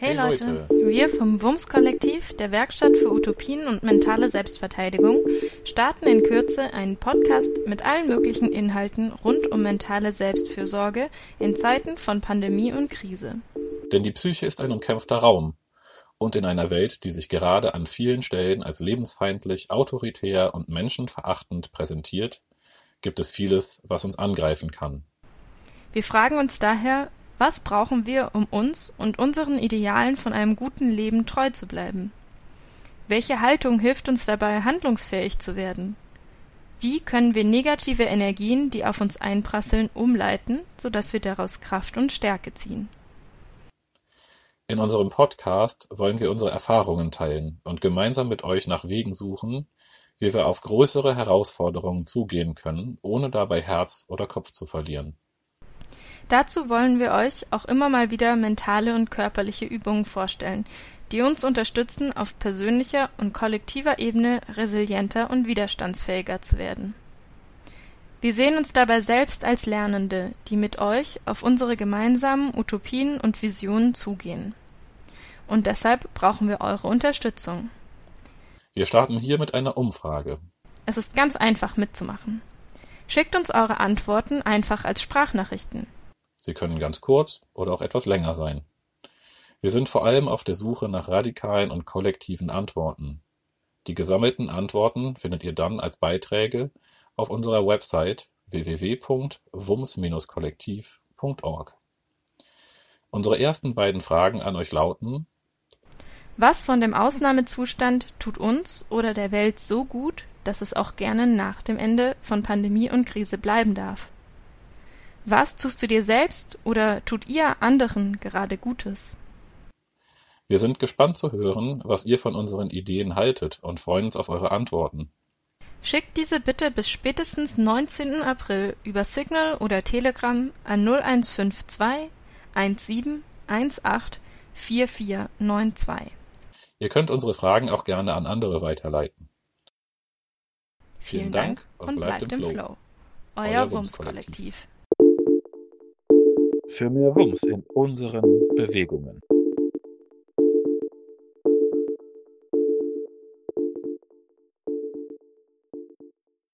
Hey Leute, wir vom WUMS-Kollektiv, der Werkstatt für Utopien und mentale Selbstverteidigung, starten in Kürze einen Podcast mit allen möglichen Inhalten rund um mentale Selbstfürsorge in Zeiten von Pandemie und Krise. Denn die Psyche ist ein umkämpfter Raum. Und in einer Welt, die sich gerade an vielen Stellen als lebensfeindlich, autoritär und menschenverachtend präsentiert, gibt es vieles, was uns angreifen kann. Wir fragen uns daher, was brauchen wir, um uns und unseren Idealen von einem guten Leben treu zu bleiben? Welche Haltung hilft uns dabei, handlungsfähig zu werden? Wie können wir negative Energien, die auf uns einprasseln, umleiten, sodass wir daraus Kraft und Stärke ziehen? In unserem Podcast wollen wir unsere Erfahrungen teilen und gemeinsam mit euch nach Wegen suchen, wie wir auf größere Herausforderungen zugehen können, ohne dabei Herz oder Kopf zu verlieren. Dazu wollen wir euch auch immer mal wieder mentale und körperliche Übungen vorstellen, die uns unterstützen, auf persönlicher und kollektiver Ebene resilienter und widerstandsfähiger zu werden. Wir sehen uns dabei selbst als Lernende, die mit euch auf unsere gemeinsamen Utopien und Visionen zugehen. Und deshalb brauchen wir eure Unterstützung. Wir starten hier mit einer Umfrage. Es ist ganz einfach mitzumachen. Schickt uns eure Antworten einfach als Sprachnachrichten. Sie können ganz kurz oder auch etwas länger sein. Wir sind vor allem auf der Suche nach radikalen und kollektiven Antworten. Die gesammelten Antworten findet ihr dann als Beiträge auf unserer Website www.wums-kollektiv.org. Unsere ersten beiden Fragen an euch lauten Was von dem Ausnahmezustand tut uns oder der Welt so gut, dass es auch gerne nach dem Ende von Pandemie und Krise bleiben darf? Was tust du dir selbst oder tut ihr anderen gerade Gutes? Wir sind gespannt zu hören, was ihr von unseren Ideen haltet und freuen uns auf eure Antworten. Schickt diese bitte bis spätestens 19. April über Signal oder Telegram an 0152 17 18 4492. Ihr könnt unsere Fragen auch gerne an andere weiterleiten. Vielen, Vielen Dank und, und bleibt, bleibt im Flow. Flow. Euer, Euer Wumms-Kollektiv. Für mehr Wumms in unseren Bewegungen.